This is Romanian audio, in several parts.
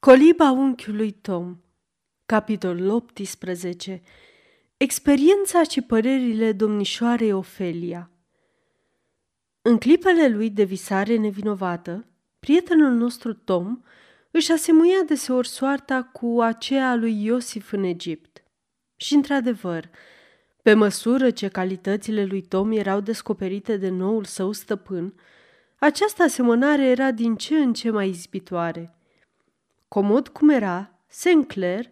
Coliba unchiului Tom. Capitolul 18 Experiența și părerile domnișoarei Ofelia. În clipele lui de visare nevinovată, prietenul nostru Tom își asemuia deseori soarta cu aceea lui Iosif în Egipt. Și, într-adevăr, pe măsură ce calitățile lui Tom erau descoperite de noul său stăpân, această asemănare era din ce în ce mai izbitoare – Comod cum era, Sinclair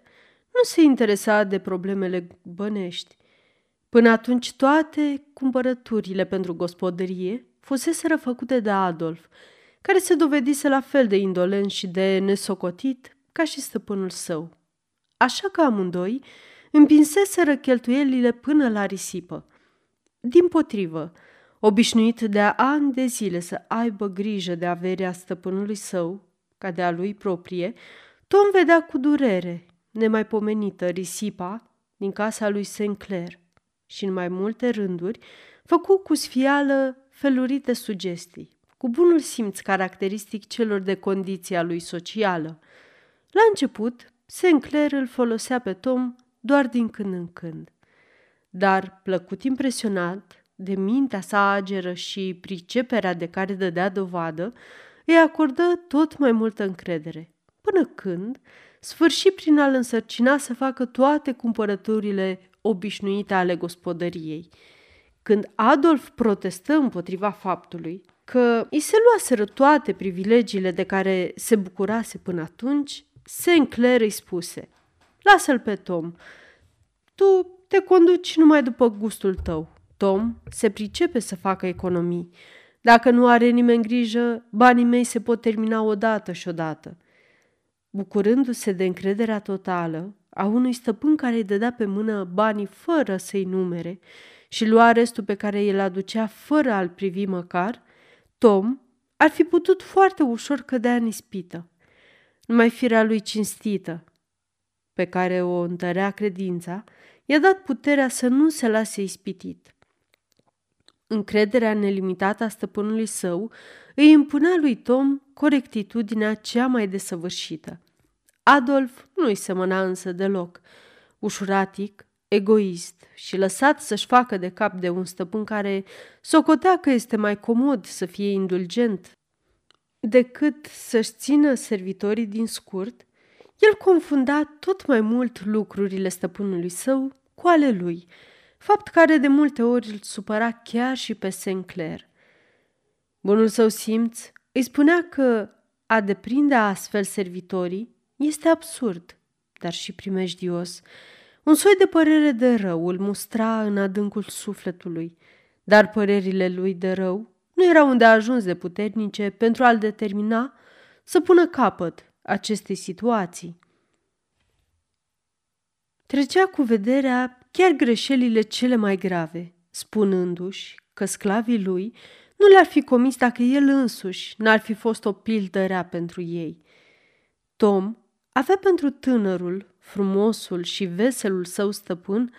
nu se interesa de problemele bănești. Până atunci toate cumpărăturile pentru gospodărie fuseseră făcute de Adolf, care se dovedise la fel de indolent și de nesocotit ca și stăpânul său. Așa că amândoi împinseseră cheltuielile până la risipă. Din potrivă, obișnuit de ani de zile să aibă grijă de averea stăpânului său, ca de a lui proprie, Tom vedea cu durere, nemaipomenită, risipa din casa lui Sinclair și în mai multe rânduri făcu cu sfială felurite sugestii, cu bunul simț caracteristic celor de condiția lui socială. La început, Sinclair îl folosea pe Tom doar din când în când. Dar, plăcut impresionat de mintea sa ageră și priceperea de care dădea dovadă, îi acordă tot mai multă încredere, până când sfârși prin a-l însărcina să facă toate cumpărăturile obișnuite ale gospodăriei. Când Adolf protestă împotriva faptului că îi se luaseră toate privilegiile de care se bucurase până atunci, Sinclair îi spuse, Lasă-l pe Tom, tu te conduci numai după gustul tău. Tom se pricepe să facă economii. Dacă nu are nimeni grijă, banii mei se pot termina odată și odată. Bucurându-se de încrederea totală a unui stăpân care îi dădea pe mână banii fără să-i numere și lua restul pe care îl aducea fără a-l privi măcar, Tom ar fi putut foarte ușor cădea în ispită. Numai firea lui cinstită, pe care o întărea credința, i-a dat puterea să nu se lase ispitit. Încrederea nelimitată a stăpânului său îi impunea lui Tom corectitudinea cea mai desăvârșită. Adolf nu-i semăna însă deloc. Ușuratic, egoist și lăsat să-și facă de cap de un stăpân care socotea că este mai comod să fie indulgent decât să-și țină servitorii din scurt, el confunda tot mai mult lucrurile stăpânului său cu ale lui – fapt care de multe ori îl supăra chiar și pe Sinclair. Bunul său simț îi spunea că a deprinde astfel servitorii este absurd, dar și primejdios. Un soi de părere de rău îl mustra în adâncul sufletului, dar părerile lui de rău nu erau unde a ajuns de puternice pentru a-l determina să pună capăt acestei situații. Trecea cu vederea chiar greșelile cele mai grave, spunându-și că sclavii lui nu le-ar fi comis dacă el însuși n-ar fi fost o pildă rea pentru ei. Tom avea pentru tânărul, frumosul și veselul său stăpân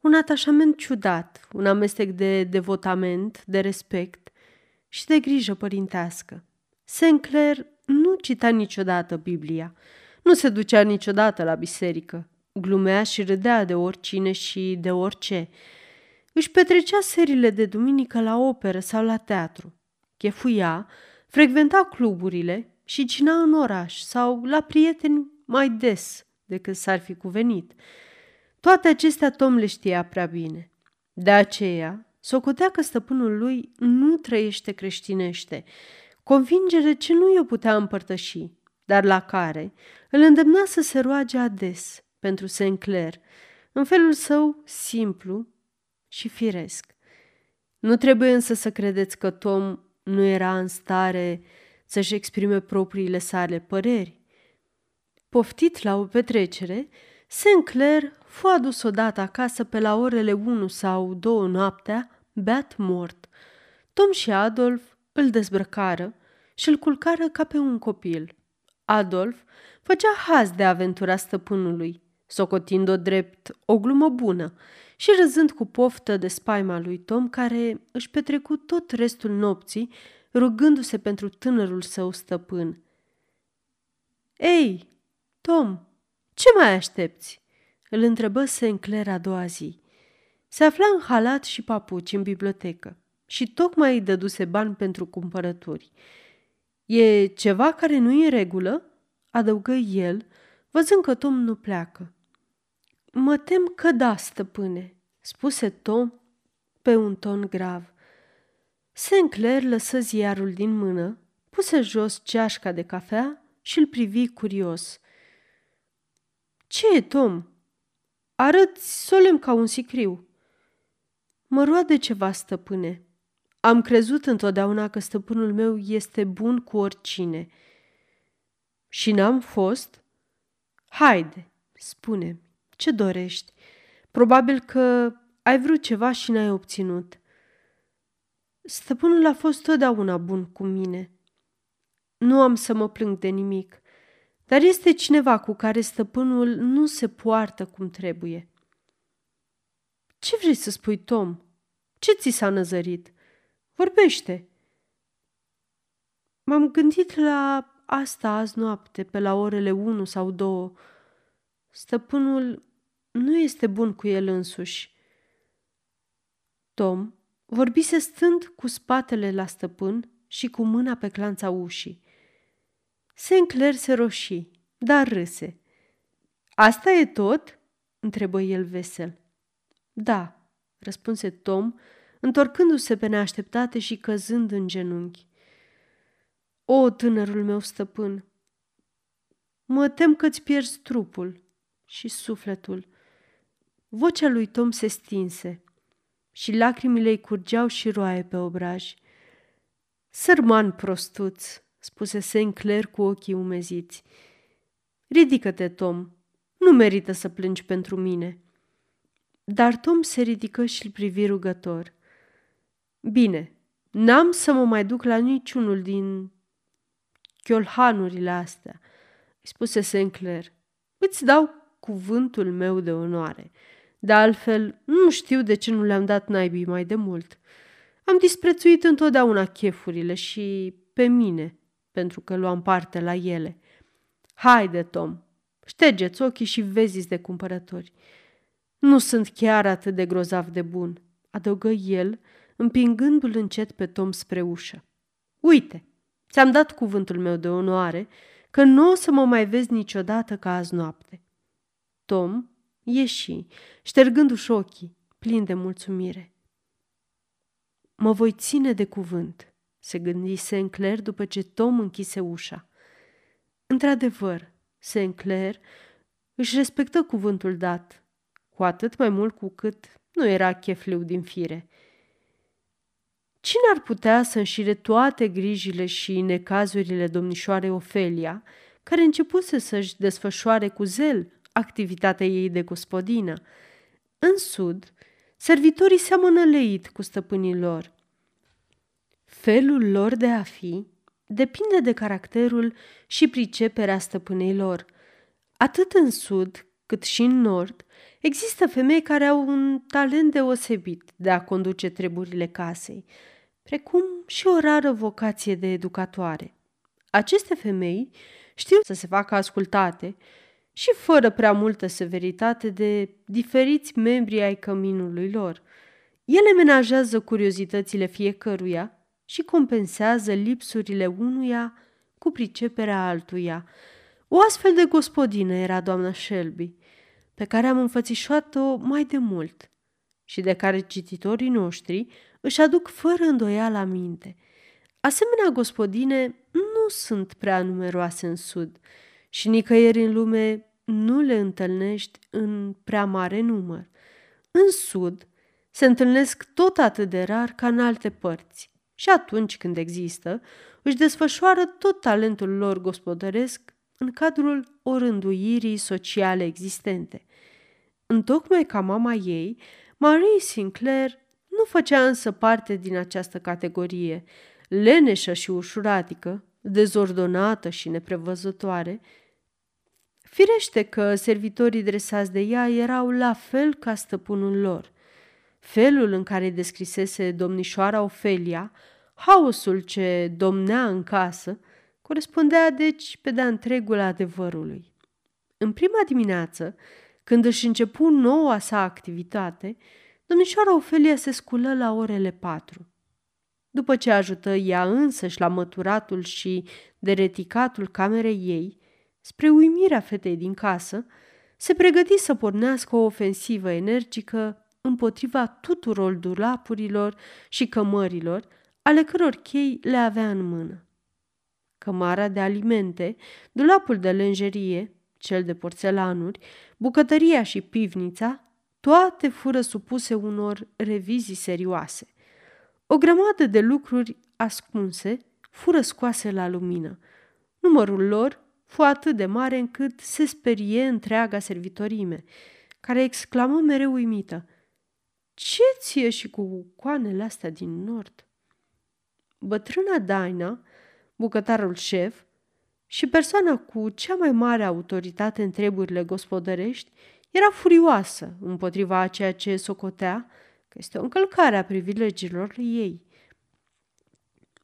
un atașament ciudat, un amestec de devotament, de respect și de grijă părintească. Sinclair nu cita niciodată Biblia, nu se ducea niciodată la biserică, glumea și râdea de oricine și de orice. Își petrecea serile de duminică la operă sau la teatru. Chefuia, frecventa cluburile și cina în oraș sau la prieteni mai des decât s-ar fi cuvenit. Toate acestea Tom le știa prea bine. De aceea, socotea că stăpânul lui nu trăiește creștinește, convingere ce nu i-o putea împărtăși, dar la care îl îndemna să se roage ades, pentru Sinclair, în felul său simplu și firesc. Nu trebuie însă să credeți că Tom nu era în stare să-și exprime propriile sale păreri. Poftit la o petrecere, Sinclair fu adus odată acasă pe la orele 1 sau 2 noaptea, beat mort. Tom și Adolf îl dezbrăcară și îl culcară ca pe un copil. Adolf făcea haz de aventura stăpânului socotind-o drept o glumă bună și râzând cu poftă de spaima lui Tom, care își petrecu tot restul nopții rugându-se pentru tânărul său stăpân. Ei, Tom, ce mai aștepți?" îl întrebă Sinclair a doua zi. Se afla în halat și papuci în bibliotecă și tocmai îi dăduse bani pentru cumpărături. E ceva care nu e în regulă?" adăugă el, văzând că Tom nu pleacă. Mă tem că da, stăpâne, spuse Tom pe un ton grav. Sinclair lăsă ziarul din mână, puse jos ceașca de cafea și îl privi curios. Ce e, Tom?" Arăți solemn ca un sicriu." Mă roade ceva, stăpâne. Am crezut întotdeauna că stăpânul meu este bun cu oricine. Și n-am fost? Haide, spune ce dorești? Probabil că ai vrut ceva și n-ai obținut. Stăpânul a fost totdeauna bun cu mine. Nu am să mă plâng de nimic, dar este cineva cu care stăpânul nu se poartă cum trebuie. Ce vrei să spui, Tom? Ce ți s-a năzărit? Vorbește! M-am gândit la asta azi noapte, pe la orele unu sau două. Stăpânul nu este bun cu el însuși. Tom vorbise stând cu spatele la stăpân și cu mâna pe clanța ușii. Sinclair se roșii, dar râse. Asta e tot?" întrebă el vesel. Da, răspunse Tom, întorcându-se pe neașteptate și căzând în genunchi. O, tânărul meu stăpân, mă tem că-ți pierzi trupul și sufletul. Vocea lui Tom se stinse și lacrimile îi curgeau și roaie pe obraj. Sărman prostuț, spuse Sinclair cu ochii umeziți. Ridică-te, Tom, nu merită să plângi pentru mine. Dar Tom se ridică și îl privi rugător. Bine, n-am să mă mai duc la niciunul din chiolhanurile astea, îi spuse Sinclair. Îți dau cuvântul meu de onoare. De altfel, nu știu de ce nu le-am dat naibii mai de mult. Am disprețuit întotdeauna chefurile și pe mine, pentru că luam parte la ele. Haide, Tom, ștergeți ochii și vezi de cumpărători. Nu sunt chiar atât de grozav de bun, adăugă el, împingându-l încet pe Tom spre ușă. Uite, ți-am dat cuvântul meu de onoare că nu o să mă mai vezi niciodată ca azi noapte. Tom ieși, ștergându-și ochii, plin de mulțumire. Mă voi ține de cuvânt, se gândi Sinclair după ce Tom închise ușa. Într-adevăr, Sinclair își respectă cuvântul dat, cu atât mai mult cu cât nu era chefliu din fire. Cine ar putea să înșire toate grijile și necazurile domnișoarei Ofelia, care începuse să-și desfășoare cu zel activitatea ei de gospodină. În sud, servitorii seamănă leit cu stăpânii lor. Felul lor de a fi depinde de caracterul și priceperea stăpânei lor. Atât în sud cât și în nord, există femei care au un talent deosebit de a conduce treburile casei, precum și o rară vocație de educatoare. Aceste femei știu să se facă ascultate și fără prea multă severitate de diferiți membri ai căminului lor. Ele menajează curiozitățile fiecăruia și compensează lipsurile unuia cu priceperea altuia. O astfel de gospodină era doamna Shelby, pe care am înfățișat-o mai de mult și de care cititorii noștri își aduc fără îndoială minte. Asemenea gospodine nu sunt prea numeroase în sud – și nicăieri în lume nu le întâlnești în prea mare număr. În sud se întâlnesc tot atât de rar ca în alte părți și atunci când există, își desfășoară tot talentul lor gospodăresc în cadrul orânduirii sociale existente. Întocmai ca mama ei, Marie Sinclair nu făcea însă parte din această categorie, leneșă și ușuratică, dezordonată și neprevăzătoare, Firește că servitorii dresați de ea erau la fel ca stăpânul lor. Felul în care descrisese domnișoara Ofelia, haosul ce domnea în casă, corespundea deci pe de-a întregul adevărului. În prima dimineață, când își începu noua sa activitate, domnișoara Ofelia se sculă la orele patru. După ce ajută ea însăși la măturatul și dereticatul camerei ei, spre uimirea fetei din casă, se pregăti să pornească o ofensivă energică împotriva tuturor dulapurilor și cămărilor, ale căror chei le avea în mână. Cămara de alimente, dulapul de lenjerie, cel de porțelanuri, bucătăria și pivnița, toate fură supuse unor revizii serioase. O grămadă de lucruri ascunse fură scoase la lumină. Numărul lor fu atât de mare încât se sperie întreaga servitorime, care exclamă mereu uimită. Ce ție și cu coanele astea din nord? Bătrâna Daina, bucătarul șef și persoana cu cea mai mare autoritate în treburile gospodărești, era furioasă împotriva a ceea ce socotea că este o încălcare a privilegiilor ei.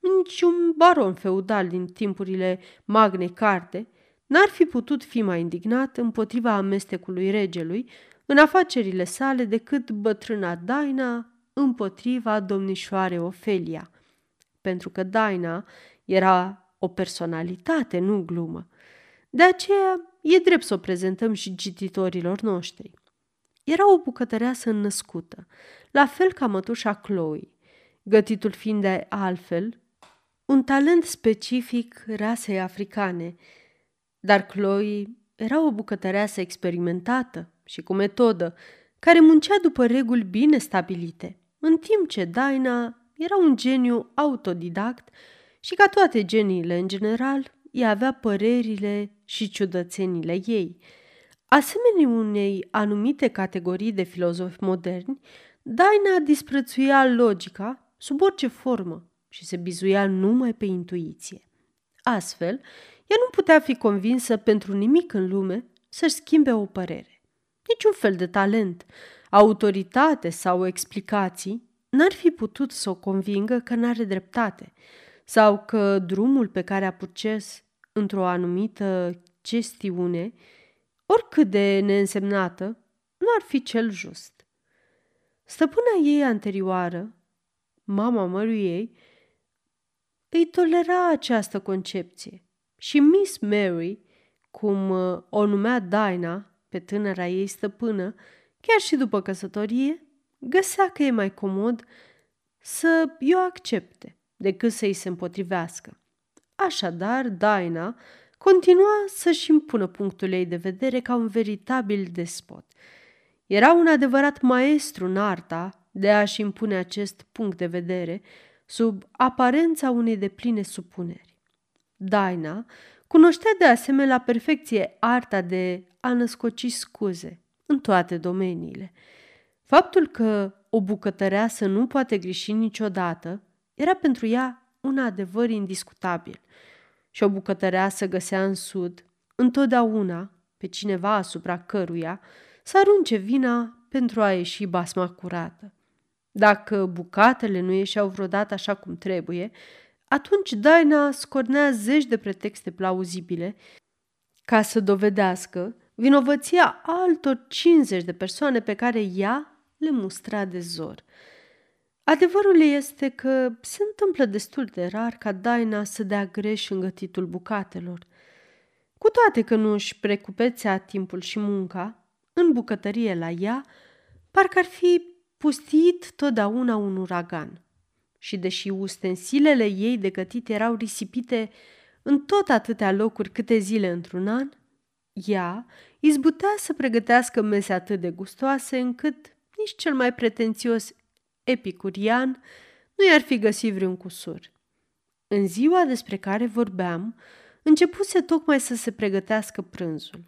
Niciun baron feudal din timpurile Magnei Carte n-ar fi putut fi mai indignat împotriva amestecului regelui în afacerile sale decât bătrâna Daina împotriva domnișoarei Ofelia. Pentru că Daina era o personalitate, nu glumă. De aceea e drept să o prezentăm și cititorilor noștri. Era o bucătăreasă născută, la fel ca mătușa Chloe, gătitul fiind de altfel, un talent specific rasei africane, dar Chloe era o bucătăreasă experimentată și cu metodă, care muncea după reguli bine stabilite, în timp ce Daina era un geniu autodidact și ca toate geniile în general, ea avea părerile și ciudățenile ei. Asemenea unei anumite categorii de filozofi moderni, Daina disprețuia logica sub orice formă și se bizuia numai pe intuiție. Astfel, ea nu putea fi convinsă pentru nimic în lume să-și schimbe o părere. Niciun fel de talent, autoritate sau explicații n-ar fi putut să o convingă că n-are dreptate sau că drumul pe care a purces într-o anumită chestiune, oricât de neînsemnată, nu ar fi cel just. Stăpâna ei anterioară, mama mărui ei, îi tolera această concepție și Miss Mary, cum uh, o numea Dinah pe tânăra ei stăpână, chiar și după căsătorie, găsea că e mai comod să o accepte decât să-i se împotrivească. Așadar, Daina continua să-și impună punctul ei de vedere ca un veritabil despot. Era un adevărat maestru în arta de a-și impune acest punct de vedere sub aparența unei depline supuneri. Daina cunoștea de asemenea la perfecție arta de a născoci scuze în toate domeniile. Faptul că o bucătăreasă nu poate greși niciodată era pentru ea un adevăr indiscutabil. Și o bucătăreasă găsea în sud, întotdeauna, pe cineva asupra căruia, să arunce vina pentru a ieși basma curată. Dacă bucatele nu ieșeau vreodată așa cum trebuie, atunci Daina scornea zeci de pretexte plauzibile ca să dovedească vinovăția altor 50 de persoane pe care ea le mustra de zor. Adevărul este că se întâmplă destul de rar ca Daina să dea greș în gătitul bucatelor. Cu toate că nu își precupețea timpul și munca, în bucătărie la ea, parcă ar fi pustit totdeauna un uragan. Și deși ustensilele ei de gătit erau risipite în tot atâtea locuri câte zile într-un an, ea izbutea să pregătească mese atât de gustoase încât nici cel mai pretențios epicurian, nu i-ar fi găsit vreun cusur. În ziua despre care vorbeam, începuse tocmai să se pregătească prânzul.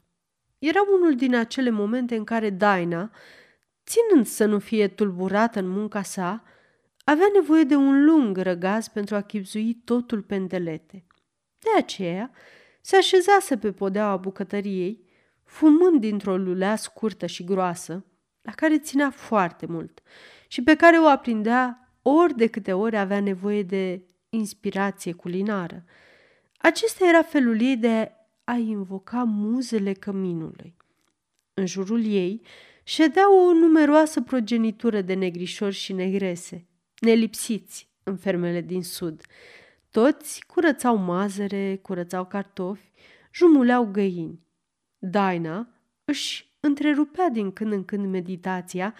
Era unul din acele momente în care Daina, ținând să nu fie tulburată în munca sa, avea nevoie de un lung răgaz pentru a chipzui totul pendelete. De aceea, se așezase pe podeaua bucătăriei, fumând dintr-o lulea scurtă și groasă, la care ținea foarte mult și pe care o aprindea ori de câte ori avea nevoie de inspirație culinară. Acesta era felul ei de a invoca muzele căminului. În jurul ei ședea o numeroasă progenitură de negrișori și negrese, nelipsiți în fermele din sud. Toți curățau mazăre, curățau cartofi, jumuleau găini. Daina își întrerupea din când în când meditația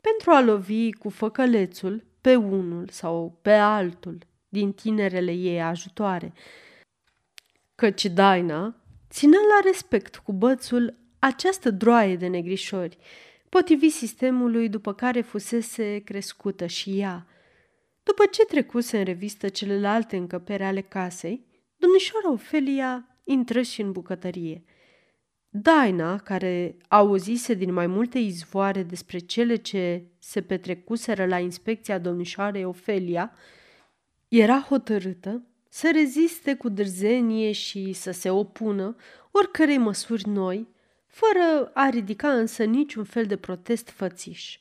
pentru a lovi cu făcălețul pe unul sau pe altul din tinerele ei ajutoare, căci Daina ținea la respect cu bățul această droaie de negrișori, potrivit sistemului după care fusese crescută și ea. După ce trecuse în revistă celelalte încăpere ale casei, domnișoara Ofelia intră și în bucătărie. Daina, care auzise din mai multe izvoare despre cele ce se petrecuseră la inspecția domnișoarei Ofelia, era hotărâtă să reziste cu dârzenie și să se opună oricărei măsuri noi, fără a ridica însă niciun fel de protest fățiș.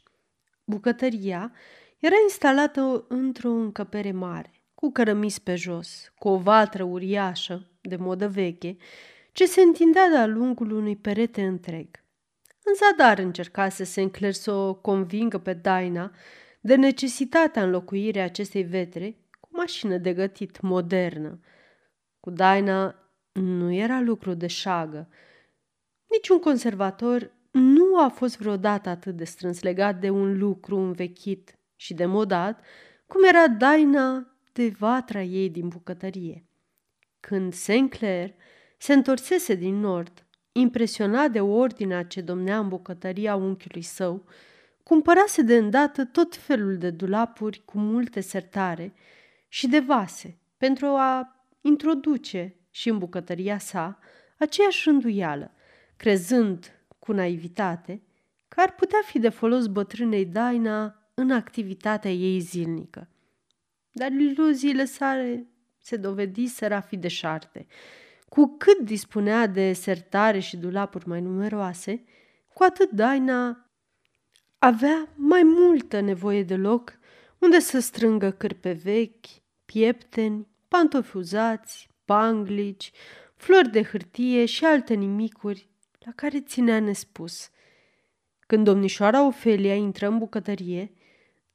Bucătăria era instalată într-o încăpere mare, cu cărămis pe jos, cu o vatră uriașă, de modă veche, ce se întindea de-a lungul unui perete întreg. În zadar încerca să se încler să o convingă pe Daina de necesitatea înlocuirii acestei vetre cu mașină de gătit modernă. Cu Daina nu era lucru de șagă. Niciun conservator nu a fost vreodată atât de strâns legat de un lucru învechit și demodat cum era Daina de vatra ei din bucătărie. Când Sinclair se întorsese din nord, impresionat de ordinea ce domnea în bucătăria unchiului său, cumpărase de îndată tot felul de dulapuri cu multe sertare și de vase pentru a introduce și în bucătăria sa aceeași rânduială, crezând cu naivitate că ar putea fi de folos bătrânei Daina în activitatea ei zilnică. Dar iluziile sale se dovediseră a fi deșarte. Cu cât dispunea de sertare și dulapuri mai numeroase, cu atât Daina avea mai multă nevoie de loc unde să strângă cârpe vechi, piepteni, pantofi uzați, panglici, flori de hârtie și alte nimicuri la care ținea nespus. Când domnișoara Ofelia intră în bucătărie,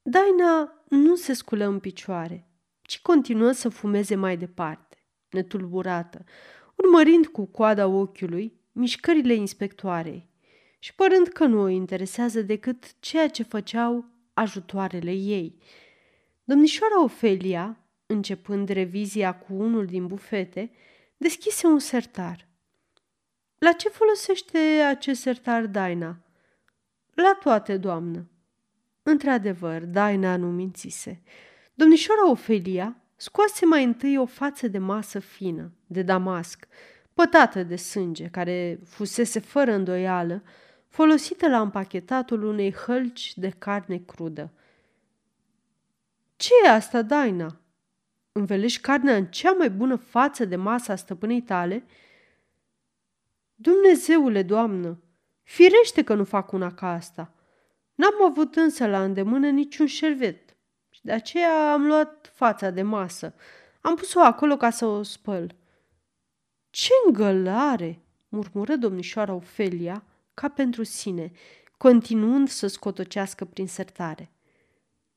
Daina nu se sculă în picioare, ci continuă să fumeze mai departe, netulburată, urmărind cu coada ochiului mișcările inspectoarei și părând că nu o interesează decât ceea ce făceau ajutoarele ei. Domnișoara Ofelia, începând revizia cu unul din bufete, deschise un sertar. La ce folosește acest sertar Daina? La toate, doamnă. Într-adevăr, Daina nu mințise. Domnișoara Ofelia scoase mai întâi o față de masă fină, de damasc, pătată de sânge, care fusese fără îndoială folosită la împachetatul unei hălci de carne crudă. Ce e asta, Daina? Învelești carnea în cea mai bună față de masă a stăpânei tale?" Dumnezeule, doamnă, firește că nu fac una ca asta. N-am avut însă la îndemână niciun șervet și de aceea am luat fața de masă. Am pus-o acolo ca să o spăl. Ce îngălare!" murmură domnișoara Ofelia, ca pentru sine, continuând să scotocească prin sertare.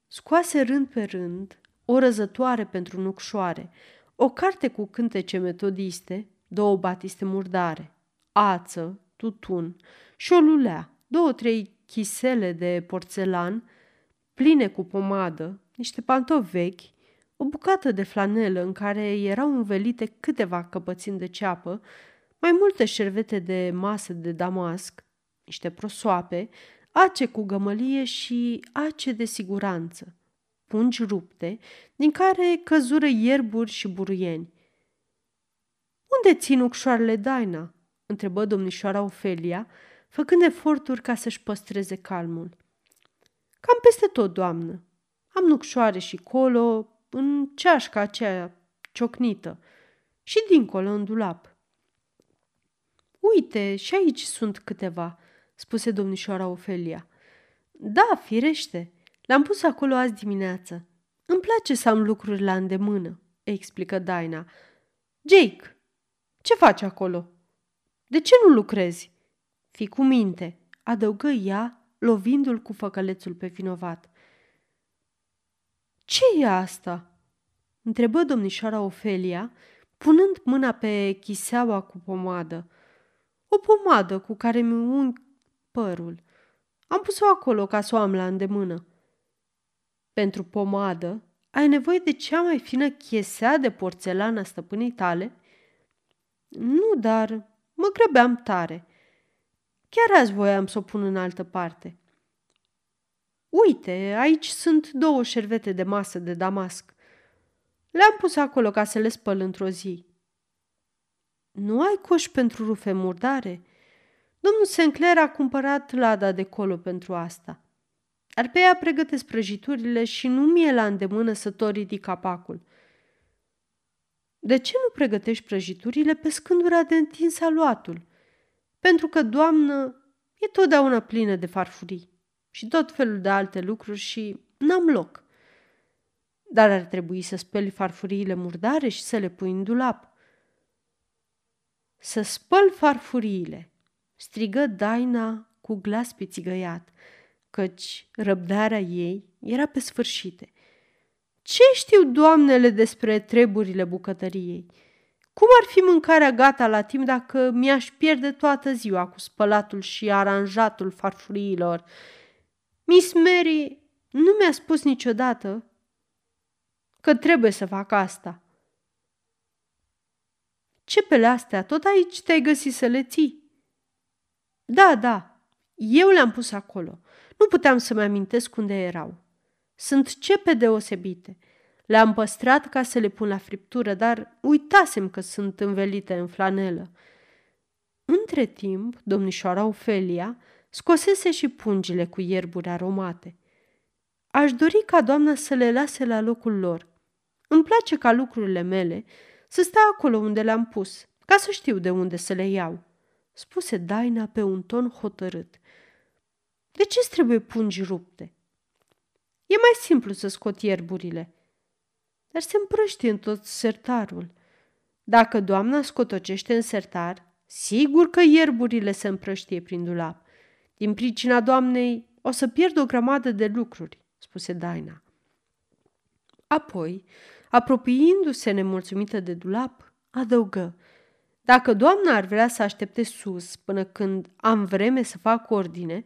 Scoase rând pe rând o răzătoare pentru nucșoare, o carte cu cântece metodiste, două batiste murdare, ață, tutun și o lulea, două-trei chisele de porțelan pline cu pomadă, niște pantofi vechi, o bucată de flanelă în care erau învelite câteva căpățini de ceapă, mai multe șervete de masă de damasc, niște prosoape, ace cu gămălie și ace de siguranță, pungi rupte, din care căzură ierburi și buruieni. Unde țin ucșoarele Daina?" Întrebă domnișoara Ofelia, făcând eforturi ca să-și păstreze calmul. Cam peste tot, doamnă. Am nucșoare și colo, în ceașca aceea ciocnită și dincolo în dulap. Uite, și aici sunt câteva, spuse domnișoara Ofelia. Da, firește, le-am pus acolo azi dimineață. Îmi place să am lucruri la îndemână, explică Daina. Jake, Ce faci acolo? De ce nu lucrezi? Fii cu minte, adăugă ea, lovindu-l cu făcălețul pe vinovat. Ce e asta?" întrebă domnișoara Ofelia, punând mâna pe chiseaua cu pomadă. O pomadă cu care mi ung părul. Am pus-o acolo ca să o am la îndemână. Pentru pomadă ai nevoie de cea mai fină chiesea de porțelană a stăpânii tale? Nu, dar mă grăbeam tare. Chiar azi voiam să o pun în altă parte. Uite, aici sunt două șervete de masă de damasc. Le-am pus acolo ca să le spăl într-o zi. Nu ai coș pentru rufe murdare? Domnul Sinclair a cumpărat lada de colo pentru asta. Ar pe ea pregătesc prăjiturile și nu mi-e la îndemână să tot ridic capacul. De ce nu pregătești prăjiturile pe scândura de întins aluatul? Pentru că, doamnă, e totdeauna plină de farfurii și tot felul de alte lucruri și n-am loc. Dar ar trebui să speli farfuriile murdare și să le pui în dulap. Să spăl farfuriile, strigă Daina cu glas pițigăiat, căci răbdarea ei era pe sfârșite. Ce știu doamnele despre treburile bucătăriei? Cum ar fi mâncarea gata la timp dacă mi-aș pierde toată ziua cu spălatul și aranjatul farfuriilor? Miss Mary nu mi-a spus niciodată că trebuie să fac asta. Cepele astea tot aici te-ai găsit să le ții? Da, da, eu le-am pus acolo. Nu puteam să-mi amintesc unde erau. Sunt cepe deosebite. Le-am păstrat ca să le pun la friptură, dar uitasem că sunt învelite în flanelă. Între timp, domnișoara Ofelia scosese și pungile cu ierburi aromate. Aș dori ca doamna să le lase la locul lor. Îmi place ca lucrurile mele să stea acolo unde le-am pus, ca să știu de unde să le iau, spuse Daina pe un ton hotărât. De ce trebuie pungi rupte? E mai simplu să scot ierburile. Dar se împrăștie în tot sertarul. Dacă doamna scotocește în sertar, sigur că ierburile se împrăștie prin dulap. Din pricina doamnei o să pierd o grămadă de lucruri, spuse Daina. Apoi, apropiindu-se nemulțumită de dulap, adăugă. Dacă doamna ar vrea să aștepte sus până când am vreme să fac ordine,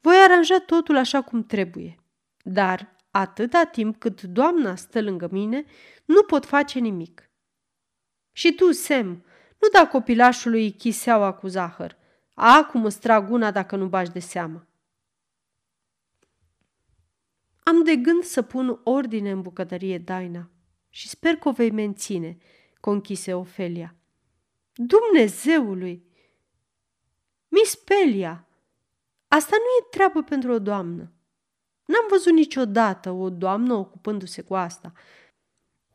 voi aranja totul așa cum trebuie. Dar atâta timp cât doamna stă lângă mine, nu pot face nimic. Și tu, Sam, nu da copilașului chiseaua cu zahăr. Acum îți trag una dacă nu bași de seamă. Am de gând să pun ordine în bucătărie, Daina, și sper că o vei menține, conchise Ofelia. Dumnezeului! Miss Pelia, asta nu e treabă pentru o doamnă. N-am văzut niciodată o doamnă ocupându-se cu asta.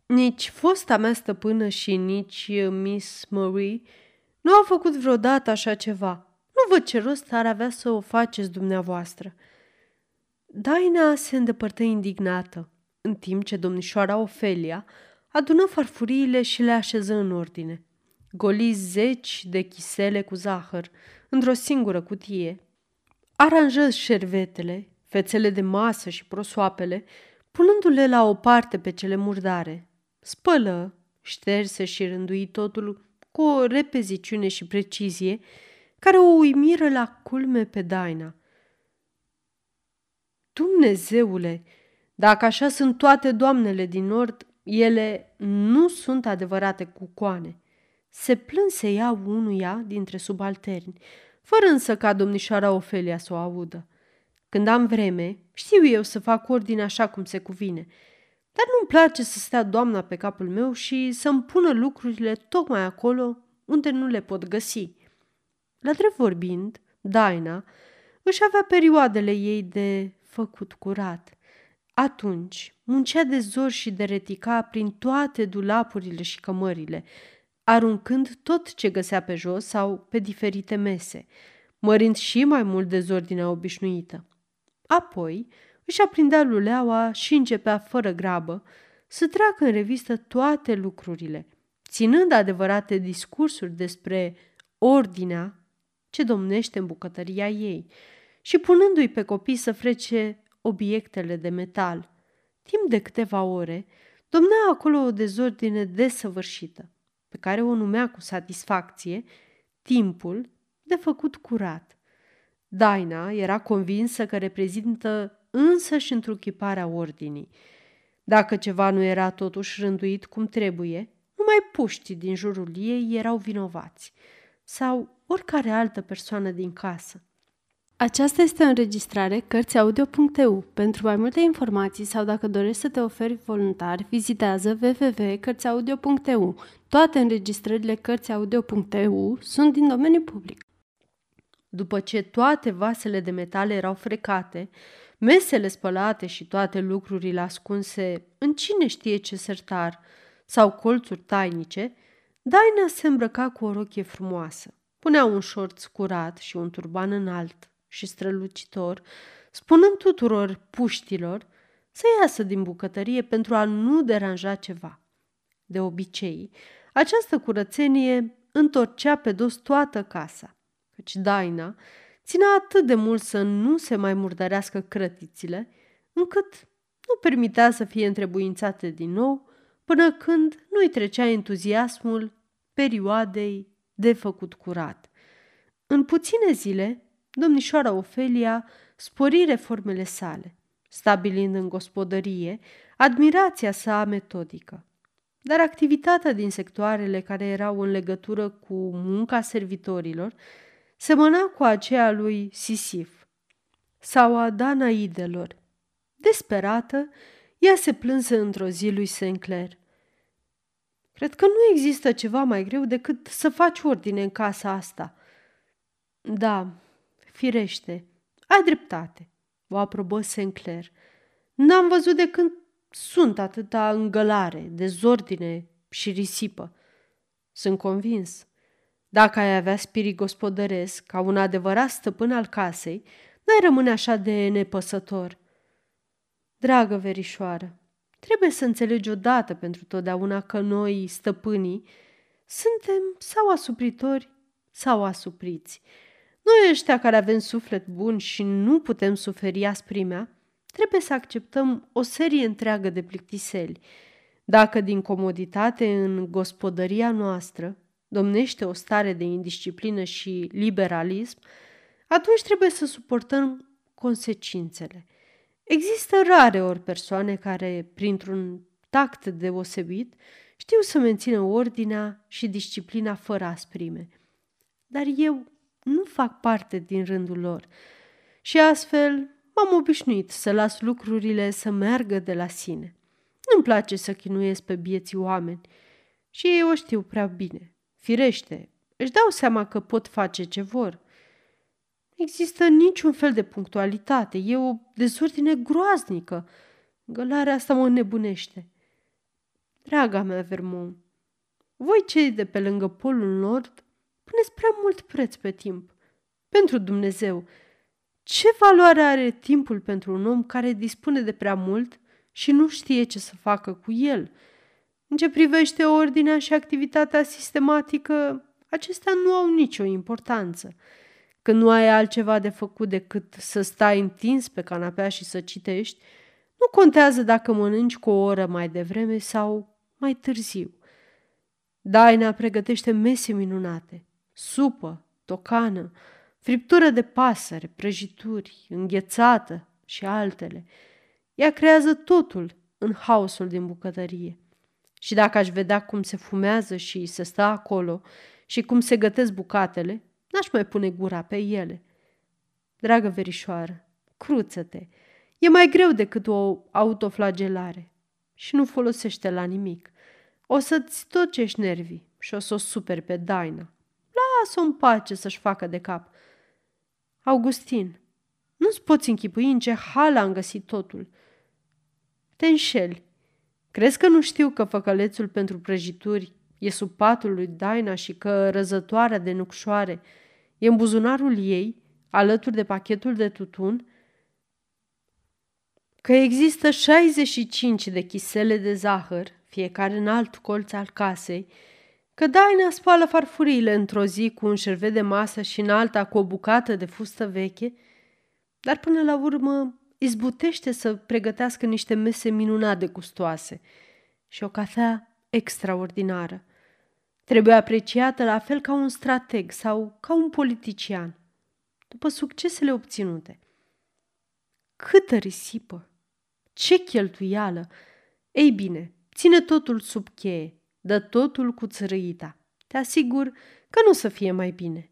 Nici fosta mea stăpână și nici Miss Marie nu au făcut vreodată așa ceva. Nu văd ce rost ar avea să o faceți dumneavoastră. Daina se îndepărtă indignată, în timp ce domnișoara Ofelia adună farfuriile și le așeză în ordine. Goli zeci de chisele cu zahăr într-o singură cutie. Aranjă șervetele, fețele de masă și prosoapele, punându-le la o parte pe cele murdare. Spălă, șterse și rândui totul cu o repeziciune și precizie care o uimiră la culme pe Daina. Dumnezeule, dacă așa sunt toate doamnele din nord, ele nu sunt adevărate cucoane. Se plânse ea unuia dintre subalterni, fără însă ca domnișoara Ofelia să o audă. Când am vreme, știu eu să fac ordine așa cum se cuvine, dar nu-mi place să stea doamna pe capul meu și să-mi pună lucrurile tocmai acolo unde nu le pot găsi. La drept vorbind, Daina își avea perioadele ei de făcut curat. Atunci muncea de zor și de retica prin toate dulapurile și cămările, aruncând tot ce găsea pe jos sau pe diferite mese, mărind și mai mult dezordinea obișnuită. Apoi își aprindea luleaua și începea fără grabă să treacă în revistă toate lucrurile, ținând adevărate discursuri despre ordinea ce domnește în bucătăria ei și punându-i pe copii să frece obiectele de metal. Timp de câteva ore, domnea acolo o dezordine desăvârșită, pe care o numea cu satisfacție timpul de făcut curat. Daina era convinsă că reprezintă însăși întruchiparea ordinii. Dacă ceva nu era totuși rânduit cum trebuie, numai puștii din jurul ei erau vinovați sau oricare altă persoană din casă. Aceasta este o înregistrare Cărțiaudio.eu. Pentru mai multe informații sau dacă dorești să te oferi voluntar, vizitează www.cărțiaudio.eu. Toate înregistrările Cărțiaudio.eu sunt din domeniu public. După ce toate vasele de metal erau frecate, mesele spălate și toate lucrurile ascunse în cine știe ce sertar sau colțuri tainice, Daina se îmbrăca cu o rochie frumoasă. Punea un șorț curat și un turban înalt și strălucitor, spunând tuturor puștilor să iasă din bucătărie pentru a nu deranja ceva. De obicei, această curățenie întorcea pe dos toată casa, căci Daina ținea atât de mult să nu se mai murdărească crătițile, încât nu permitea să fie întrebuințate din nou până când nu-i trecea entuziasmul perioadei de făcut curat. În puține zile, domnișoara Ofelia spori reformele sale, stabilind în gospodărie admirația sa metodică. Dar activitatea din sectoarele care erau în legătură cu munca servitorilor semăna cu aceea lui Sisif sau a Danaidelor. Desperată, ea se plânse într-o zi lui Sinclair. Cred că nu există ceva mai greu decât să faci ordine în casa asta. Da, firește, ai dreptate, o aprobă Sinclair. N-am văzut de când sunt atâta îngălare, dezordine și risipă. Sunt convins. Dacă ai avea spirit gospodăresc, ca un adevărat stăpân al casei, n-ai rămâne așa de nepăsător. Dragă verișoară, trebuie să înțelegi odată pentru totdeauna că noi, stăpânii, suntem sau asupritori sau asupriți. Noi ăștia care avem suflet bun și nu putem suferi asprimea, trebuie să acceptăm o serie întreagă de plictiseli. Dacă din comoditate în gospodăria noastră domnește o stare de indisciplină și liberalism, atunci trebuie să suportăm consecințele. Există rare ori persoane care, printr-un tact deosebit, știu să mențină ordinea și disciplina fără asprime. Dar eu nu fac parte din rândul lor și astfel m-am obișnuit să las lucrurile să meargă de la sine. Nu-mi place să chinuiesc pe bieții oameni și ei o știu prea bine. Firește, își dau seama că pot face ce vor. Există niciun fel de punctualitate, e o dezordine groaznică. Gălarea asta mă nebunește. Draga mea, Vermont, voi cei de pe lângă Polul Nord puneți prea mult preț pe timp. Pentru Dumnezeu, ce valoare are timpul pentru un om care dispune de prea mult și nu știe ce să facă cu el? În ce privește ordinea și activitatea sistematică, acestea nu au nicio importanță. Când nu ai altceva de făcut decât să stai întins pe canapea și să citești, nu contează dacă mănânci cu o oră mai devreme sau mai târziu. Daina pregătește mese minunate, supă, tocană, friptură de pasăre, prăjituri, înghețată și altele. Ea creează totul în haosul din bucătărie. Și dacă aș vedea cum se fumează și se stă acolo și cum se gătesc bucatele, n-aș mai pune gura pe ele. Dragă verișoară, cruță-te. E mai greu decât o autoflagelare și nu folosește la nimic. O să-ți tocești nervii și o să o superi pe Daina. Lasă-o în pace să-și facă de cap. Augustin, nu-ți poți închipui în ce hal am găsit totul. Te înșeli. Crezi că nu știu că făcălețul pentru prăjituri e sub patul lui Daina și că răzătoarea de nucșoare e în buzunarul ei, alături de pachetul de tutun? Că există 65 de chisele de zahăr, fiecare în alt colț al casei, că Daina spală farfuriile într-o zi cu un șervet de masă și în alta cu o bucată de fustă veche, dar până la urmă izbutește să pregătească niște mese minunate de gustoase și o cafea extraordinară. Trebuie apreciată la fel ca un strateg sau ca un politician, după succesele obținute. Câtă risipă! Ce cheltuială! Ei bine, ține totul sub cheie, dă totul cu țărâita. Te asigur că nu o să fie mai bine.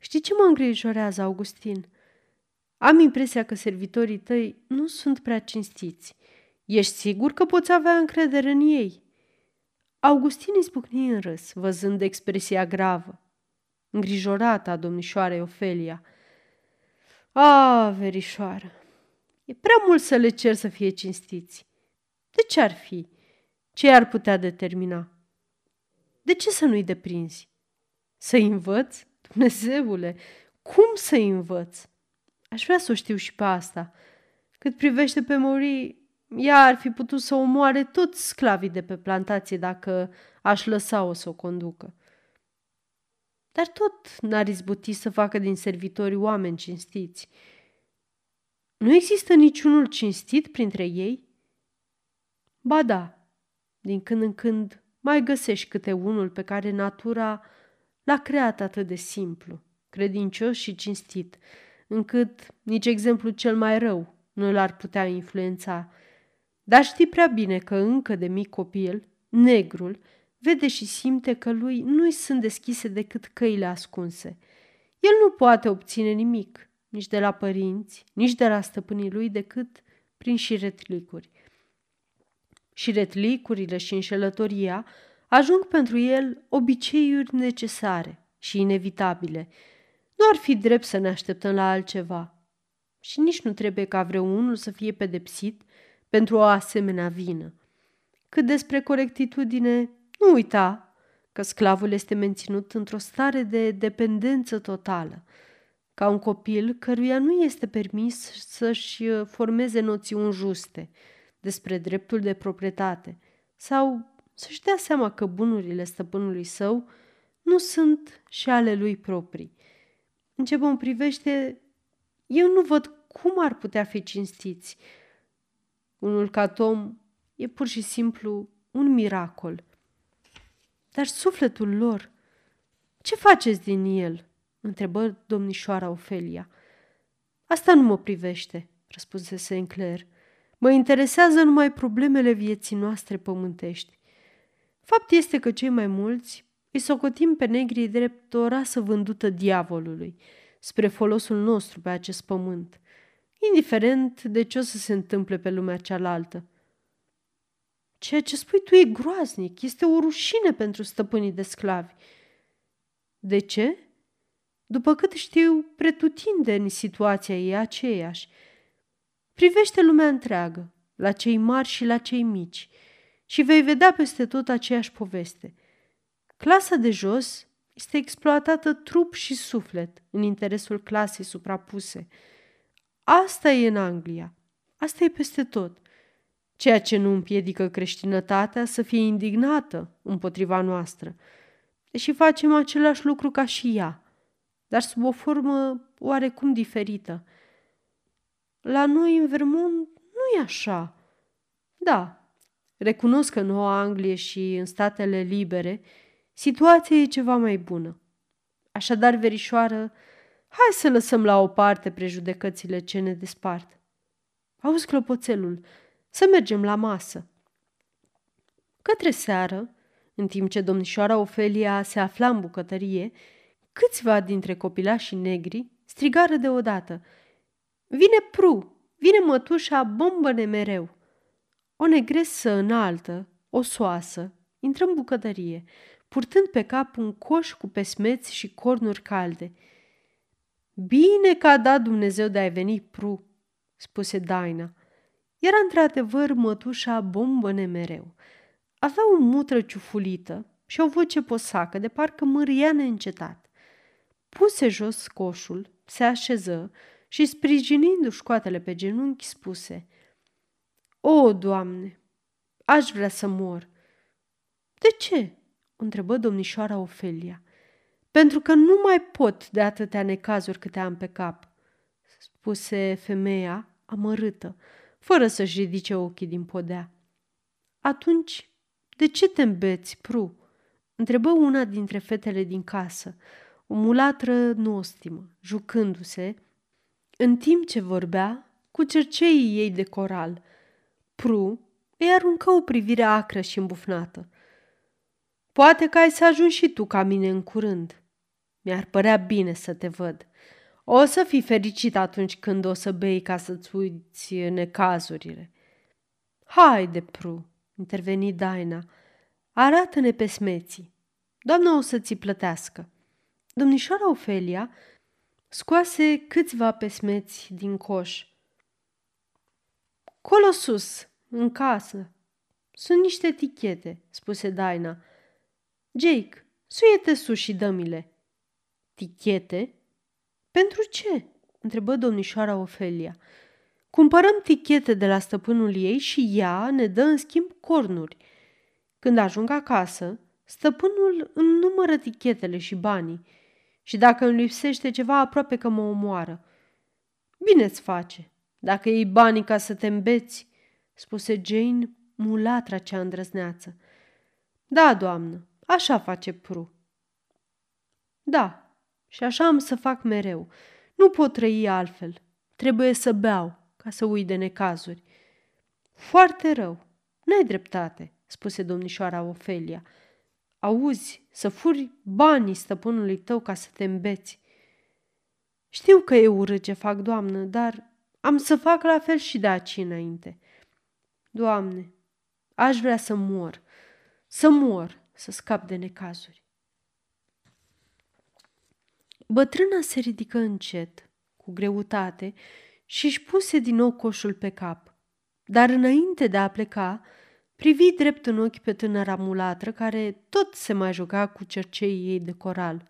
Știi ce mă îngrijorează, Augustin? Am impresia că servitorii tăi nu sunt prea cinstiți. Ești sigur că poți avea încredere în ei? Augustin izbucni în râs, văzând expresia gravă, îngrijorată a domnișoarei Ofelia. A, verișoară, e prea mult să le cer să fie cinstiți. De ce ar fi? Ce ar putea determina? De ce să nu-i deprinzi? Să-i învăț? Dumnezeule, cum să-i învăț? Aș vrea să o știu și pe asta. Cât privește pe Mori, ea ar fi putut să omoare toți sclavii de pe plantație dacă aș lăsa-o să o conducă. Dar tot n-ar izbuti să facă din servitori oameni cinstiți. Nu există niciunul cinstit printre ei? Ba da, din când în când mai găsești câte unul pe care natura l-a creat atât de simplu, credincios și cinstit, încât nici exemplu cel mai rău nu l-ar putea influența. Dar știi prea bine că încă de mic copil, negrul, vede și simte că lui nu-i sunt deschise decât căile ascunse. El nu poate obține nimic, nici de la părinți, nici de la stăpânii lui, decât prin șiretlicuri. Șiretlicurile și înșelătoria ajung pentru el obiceiuri necesare și inevitabile – nu ar fi drept să ne așteptăm la altceva. Și nici nu trebuie ca vreunul să fie pedepsit pentru o asemenea vină. Cât despre corectitudine, nu uita că sclavul este menținut într-o stare de dependență totală, ca un copil căruia nu este permis să-și formeze noțiuni juste despre dreptul de proprietate sau să-și dea seama că bunurile stăpânului său nu sunt și ale lui proprii. În ce mă privește, eu nu văd cum ar putea fi cinstiți. Unul ca Tom e pur și simplu un miracol. Dar sufletul lor, ce faceți din el? întrebă domnișoara Ofelia. Asta nu mă privește, răspunse Sinclair. Mă interesează numai problemele vieții noastre pământești. Fapt este că cei mai mulți îi socotim pe negrii drept o rasă vândută diavolului, spre folosul nostru pe acest pământ, indiferent de ce o să se întâmple pe lumea cealaltă. Ceea ce spui tu e groaznic, este o rușine pentru stăpânii de sclavi. De ce? După cât știu, pretutindeni situația e aceeași. Privește lumea întreagă, la cei mari și la cei mici, și vei vedea peste tot aceeași poveste – Clasa de jos este exploatată trup și suflet în interesul clasei suprapuse. Asta e în Anglia. Asta e peste tot. Ceea ce nu împiedică creștinătatea să fie indignată împotriva noastră, deși facem același lucru ca și ea, dar sub o formă oarecum diferită. La noi în Vermont nu e așa. Da, recunosc că în Noua Anglie și în statele libere – situația e ceva mai bună. Așadar, verișoară, hai să lăsăm la o parte prejudecățile ce ne despart. Auzi clopoțelul, să mergem la masă. Către seară, în timp ce domnișoara Ofelia se afla în bucătărie, câțiva dintre copilașii negri strigară deodată. Vine pru, vine mătușa, bombă-ne mereu. O negresă înaltă, osoasă, intră în bucătărie purtând pe cap un coș cu pesmeți și cornuri calde. Bine că a dat Dumnezeu de a veni pru, spuse Daina. Era într-adevăr mătușa bombă mereu. Avea o mutră ciufulită și o voce posacă, de parcă măria neîncetat. Puse jos coșul, se așeză și, sprijinindu-și coatele pe genunchi, spuse O, Doamne, aș vrea să mor. De ce? Întrebă domnișoara Ofelia. Pentru că nu mai pot de atâtea necazuri câte am pe cap, spuse femeia amărâtă, fără să-și ridice ochii din podea. Atunci, de ce te îmbeți, Pru? întrebă una dintre fetele din casă, o mulatră nostimă, jucându-se, în timp ce vorbea cu cerceii ei de coral. Pru îi aruncă o privire acră și îmbufnată. Poate că ai să ajungi și tu ca mine în curând. Mi-ar părea bine să te văd. O să fii fericit atunci când o să bei ca să-ți uiți necazurile. Haide, Pru, interveni Daina, arată-ne pe smeții. Doamna o să ți plătească. Domnișoara Ofelia scoase câțiva pesmeți din coș. Colo sus, în casă. Sunt niște etichete, spuse Daina. Jake, suiete sus și dămile. Tichete? Pentru ce? întrebă domnișoara Ofelia. Cumpărăm tichete de la stăpânul ei și ea ne dă în schimb cornuri. Când ajung acasă, stăpânul îmi numără tichetele și banii și dacă îmi lipsește ceva, aproape că mă omoară. Bine-ți face, dacă iei banii ca să te îmbeți, spuse Jane, mulatra cea îndrăzneață. Da, doamnă, așa face Pru. Da, și așa am să fac mereu. Nu pot trăi altfel. Trebuie să beau ca să uit de necazuri. Foarte rău. N-ai dreptate, spuse domnișoara Ofelia. Auzi, să furi banii stăpânului tău ca să te îmbeți. Știu că e urât ce fac, doamnă, dar am să fac la fel și de aici înainte. Doamne, aș vrea să mor, să mor, să scap de necazuri. Bătrâna se ridică încet, cu greutate, și își puse din nou coșul pe cap. Dar înainte de a pleca, privi drept în ochi pe tânăra mulatră care tot se mai juca cu cerceii ei de coral.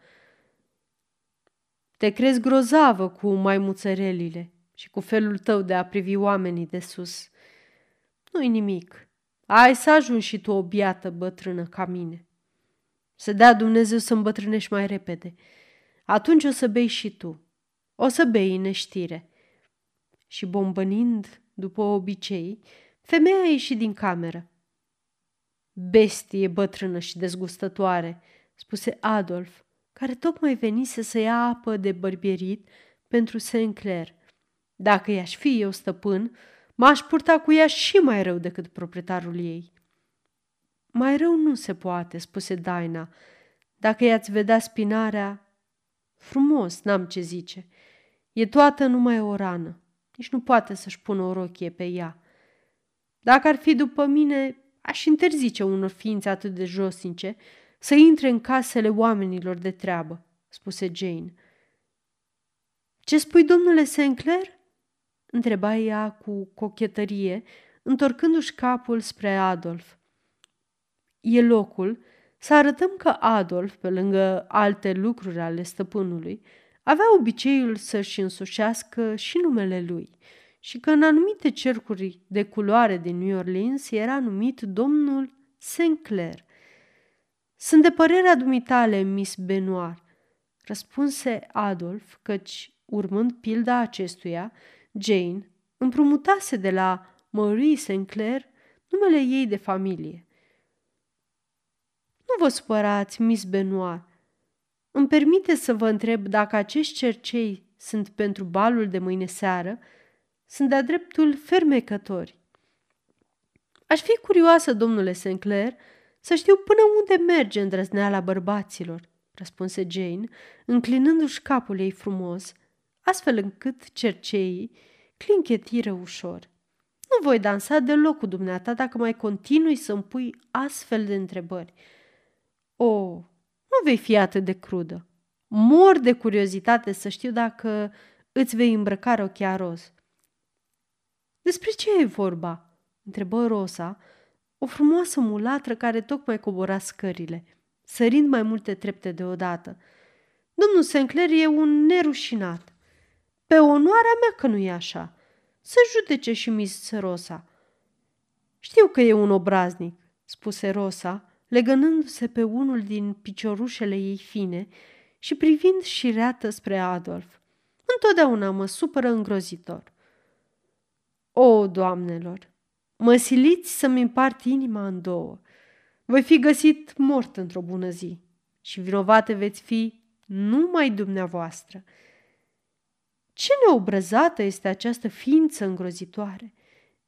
Te crezi grozavă cu maimuțărelile și cu felul tău de a privi oamenii de sus. Nu-i nimic. Ai să ajungi și tu o biată bătrână ca mine. Să dea Dumnezeu să îmbătrânești mai repede. Atunci o să bei și tu. O să bei în neștire. Și bombănind, după obicei, femeia a ieșit din cameră. Bestie bătrână și dezgustătoare, spuse Adolf, care tocmai venise să ia apă de bărbierit pentru Sinclair. Dacă i-aș fi eu stăpân, m-aș purta cu ea și mai rău decât proprietarul ei. Mai rău nu se poate, spuse Daina. Dacă i-ați vedea spinarea, frumos, n-am ce zice. E toată numai o rană. Nici nu poate să-și pună o rochie pe ea. Dacă ar fi după mine, aș interzice unor ființe atât de josnice să intre în casele oamenilor de treabă, spuse Jane. Ce spui, domnule Sinclair? Întreba ea cu cochetărie, întorcându-și capul spre Adolf. E locul să arătăm că Adolf, pe lângă alte lucruri ale stăpânului, avea obiceiul să-și însușească și numele lui și că în anumite cercuri de culoare din New Orleans era numit domnul Sinclair. Sunt de părerea dumitale, Miss Benoir, răspunse Adolf, căci, urmând pilda acestuia, Jane împrumutase de la Marie Sinclair numele ei de familie. Nu vă supărați, Miss Benoit. Îmi permite să vă întreb dacă acești cercei sunt pentru balul de mâine seară, sunt de-a dreptul fermecători. Aș fi curioasă, domnule Sinclair, să știu până unde merge îndrăzneala bărbaților, răspunse Jane, înclinându-și capul ei frumos, astfel încât cerceii clinchetiră ușor. Nu voi dansa deloc cu dumneata dacă mai continui să-mi pui astfel de întrebări. O, nu vei fi atât de crudă. Mor de curiozitate să știu dacă îți vei îmbrăca rochia roz. Despre ce e vorba? întrebă Rosa, o frumoasă mulatră care tocmai cobora scările, sărind mai multe trepte deodată. Domnul Sinclair e un nerușinat. Pe onoarea mea că nu e așa. Să judece și Miss Rosa. Știu că e un obraznic, spuse Rosa, legănându-se pe unul din piciorușele ei fine și privind șireată spre Adolf. Întotdeauna mă supără îngrozitor. O, doamnelor, mă siliți să-mi împart inima în două. Voi fi găsit mort într-o bună zi și vinovate veți fi numai dumneavoastră. Ce neobrăzată este această ființă îngrozitoare!"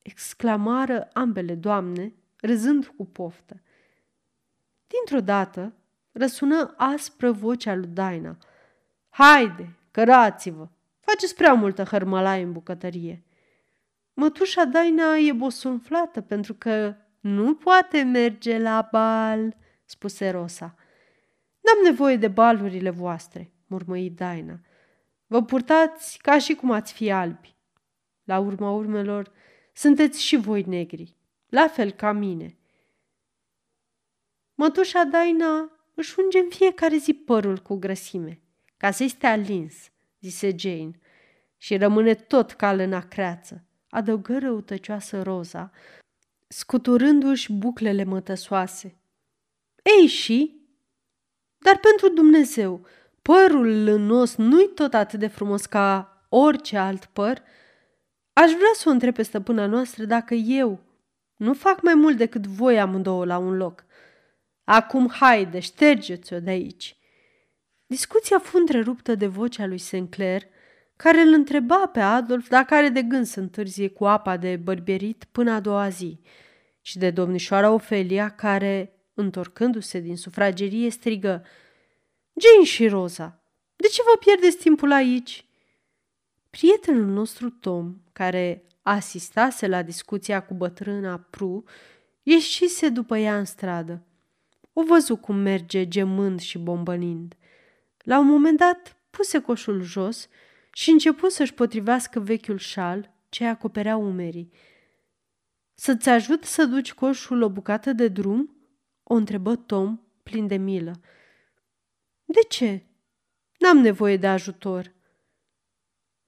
exclamară ambele doamne, râzând cu poftă. Dintr-o dată răsună aspră vocea lui Daina. Haide, cărați-vă! Faceți prea multă hărmălaie în bucătărie. Mătușa Daina e bosunflată pentru că nu poate merge la bal, spuse Rosa. N-am nevoie de balurile voastre, murmăi Daina. Vă purtați ca și cum ați fi albi. La urma urmelor, sunteți și voi negri, la fel ca mine. Mătușa Daina își unge în fiecare zi părul cu grăsime, ca să-i stea lins, zise Jane, și rămâne tot cal în acreață, adăugă răutăcioasă Roza, scuturându-și buclele mătăsoase. Ei și? Dar pentru Dumnezeu, părul lânos nu-i tot atât de frumos ca orice alt păr? Aș vrea să o întreb pe stăpâna noastră dacă eu nu fac mai mult decât voi amândouă la un loc. Acum haide, ștergeți-o de aici. Discuția fu întreruptă de vocea lui Sinclair, care îl întreba pe Adolf dacă are de gând să întârzie cu apa de bărbierit până a doua zi, și de domnișoara Ofelia, care, întorcându-se din sufragerie, strigă Jane și Rosa, de ce vă pierdeți timpul aici?" Prietenul nostru Tom, care asistase la discuția cu bătrâna Pru, ieșise după ea în stradă. O văzu cum merge gemând și bombănind. La un moment dat puse coșul jos și început să-și potrivească vechiul șal ce acoperea umerii. Să-ți ajut să duci coșul o bucată de drum?" o întrebă Tom, plin de milă. De ce? N-am nevoie de ajutor.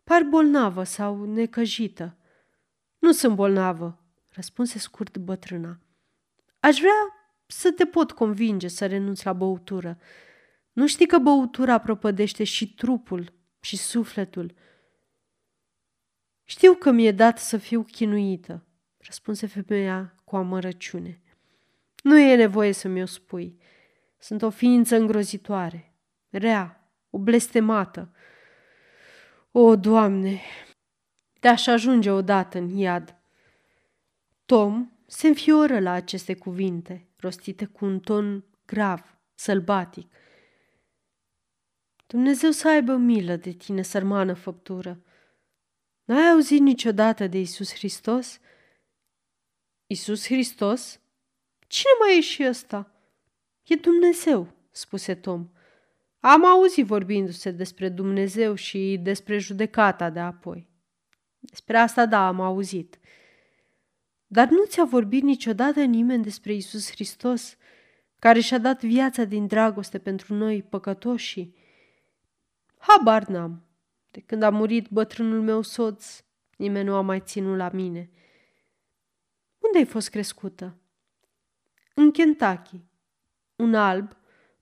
Par bolnavă sau necăjită. Nu sunt bolnavă, răspunse scurt bătrâna. Aș vrea să te pot convinge să renunți la băutură. Nu știi că băutura propădește și trupul și sufletul. Știu că mi-e dat să fiu chinuită, răspunse femeia cu amărăciune. Nu e nevoie să mi-o spui. Sunt o ființă îngrozitoare, rea, o blestemată. O, Doamne, te-aș ajunge odată în iad. Tom se înfioră la aceste cuvinte, rostite cu un ton grav, sălbatic. Dumnezeu să aibă milă de tine, sărmană făptură. N-ai auzit niciodată de Isus Hristos? Isus Hristos? Cine mai e și ăsta? E Dumnezeu, spuse Tom. Am auzit vorbindu-se despre Dumnezeu și despre judecata de apoi. Despre asta, da, am auzit. Dar nu ți-a vorbit niciodată nimeni despre Isus Hristos, care și-a dat viața din dragoste pentru noi, păcătoși? Habar n-am. De când a murit bătrânul meu soț, nimeni nu a mai ținut la mine. Unde ai fost crescută? În Kentucky. Un alb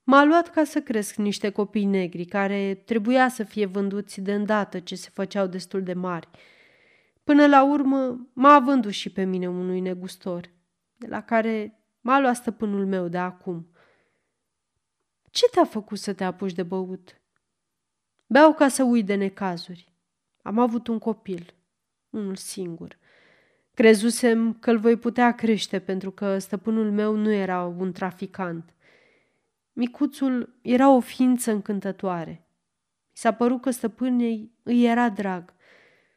m-a luat ca să cresc niște copii negri care trebuia să fie vânduți de îndată ce se făceau destul de mari – Până la urmă m-a vândut și pe mine unui negustor, de la care m-a luat stăpânul meu de acum. Ce te-a făcut să te apuci de băut? Beau ca să uit de necazuri. Am avut un copil, unul singur. Crezusem că îl voi putea crește pentru că stăpânul meu nu era un traficant. Micuțul era o ființă încântătoare. Mi s-a părut că stăpânei îi era drag.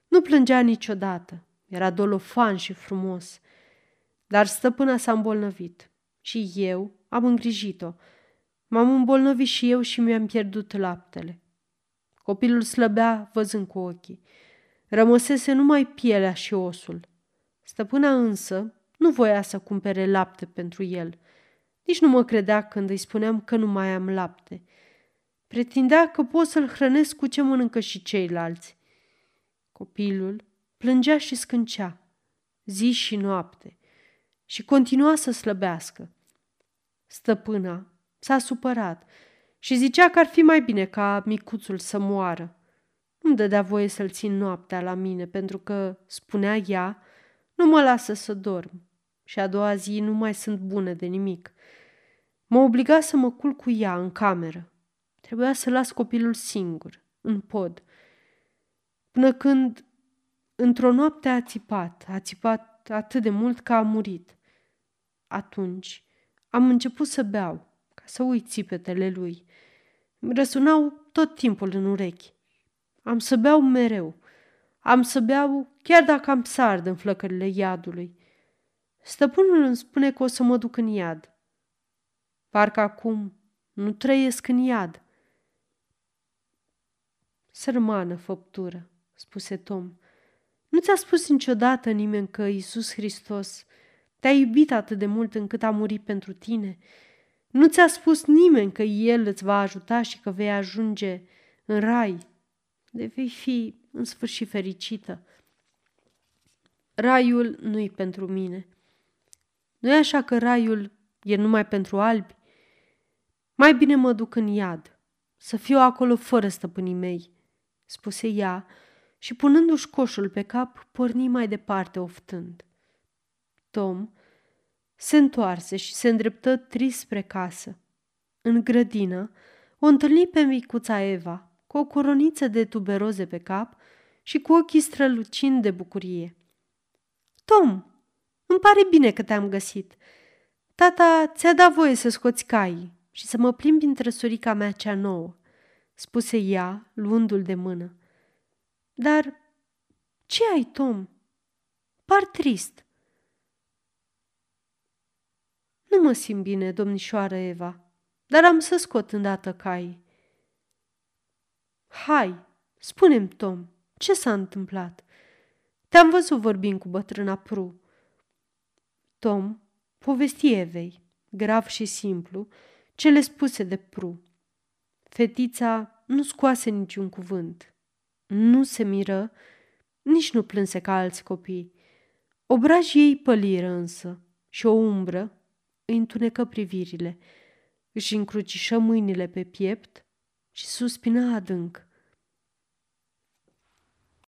Nu plângea niciodată, era dolofan și frumos. Dar stăpâna s-a îmbolnăvit și eu am îngrijit-o. M-am îmbolnăvit și eu și mi-am pierdut laptele. Copilul slăbea văzând cu ochii. Rămăsese numai pielea și osul. Stăpâna însă nu voia să cumpere lapte pentru el. Nici nu mă credea când îi spuneam că nu mai am lapte. Pretindea că pot să-l hrănesc cu ce mănâncă și ceilalți. Copilul plângea și scâncea, zi și noapte, și continua să slăbească. Stăpâna s-a supărat și zicea că ar fi mai bine ca micuțul să moară. Nu dădea voie să-l țin noaptea la mine, pentru că, spunea ea, nu mă lasă să dorm și a doua zi nu mai sunt bune de nimic. Mă obliga să mă culc cu ea în cameră. Trebuia să las copilul singur, în pod. Până când, într-o noapte a țipat, a țipat atât de mult că a murit. Atunci am început să beau, ca să uit țipetele lui. Îmi răsunau tot timpul în urechi. Am să beau mereu. Am să beau chiar dacă am sard în flăcările iadului. Stăpânul îmi spune că o să mă duc în iad. Parcă acum nu trăiesc în iad. Sărmană făptură, spuse Tom. Nu ți-a spus niciodată nimeni că Isus Hristos te-a iubit atât de mult încât a murit pentru tine? Nu ți-a spus nimeni că El îți va ajuta și că vei ajunge în rai, de vei fi în sfârșit fericită. Raiul nu-i pentru mine. nu e așa că raiul e numai pentru albi? Mai bine mă duc în iad, să fiu acolo fără stăpânii mei, spuse ea și punându-și coșul pe cap, porni mai departe oftând. Tom se întoarse și se îndreptă trist spre casă. În grădină o întâlni pe micuța Eva, cu o coroniță de tuberoze pe cap și cu ochii strălucind de bucurie. Tom, îmi pare bine că te-am găsit. Tata ți-a dat voie să scoți caii și să mă plimbi între sorica mea cea nouă, spuse ea, luându-l de mână. Dar ce ai, Tom? Par trist. Nu mă simt bine, domnișoară Eva, dar am să scot îndată caii. Hai, spune Tom, ce s-a întâmplat? Te-am văzut vorbind cu bătrâna Pru. Tom povesti Evei, grav și simplu, cele spuse de Pru. Fetița nu scoase niciun cuvânt. Nu se miră, nici nu plânse ca alți copii. Obrajii ei păliră însă și o umbră îi întunecă privirile. Își încrucișă mâinile pe piept și suspina adânc.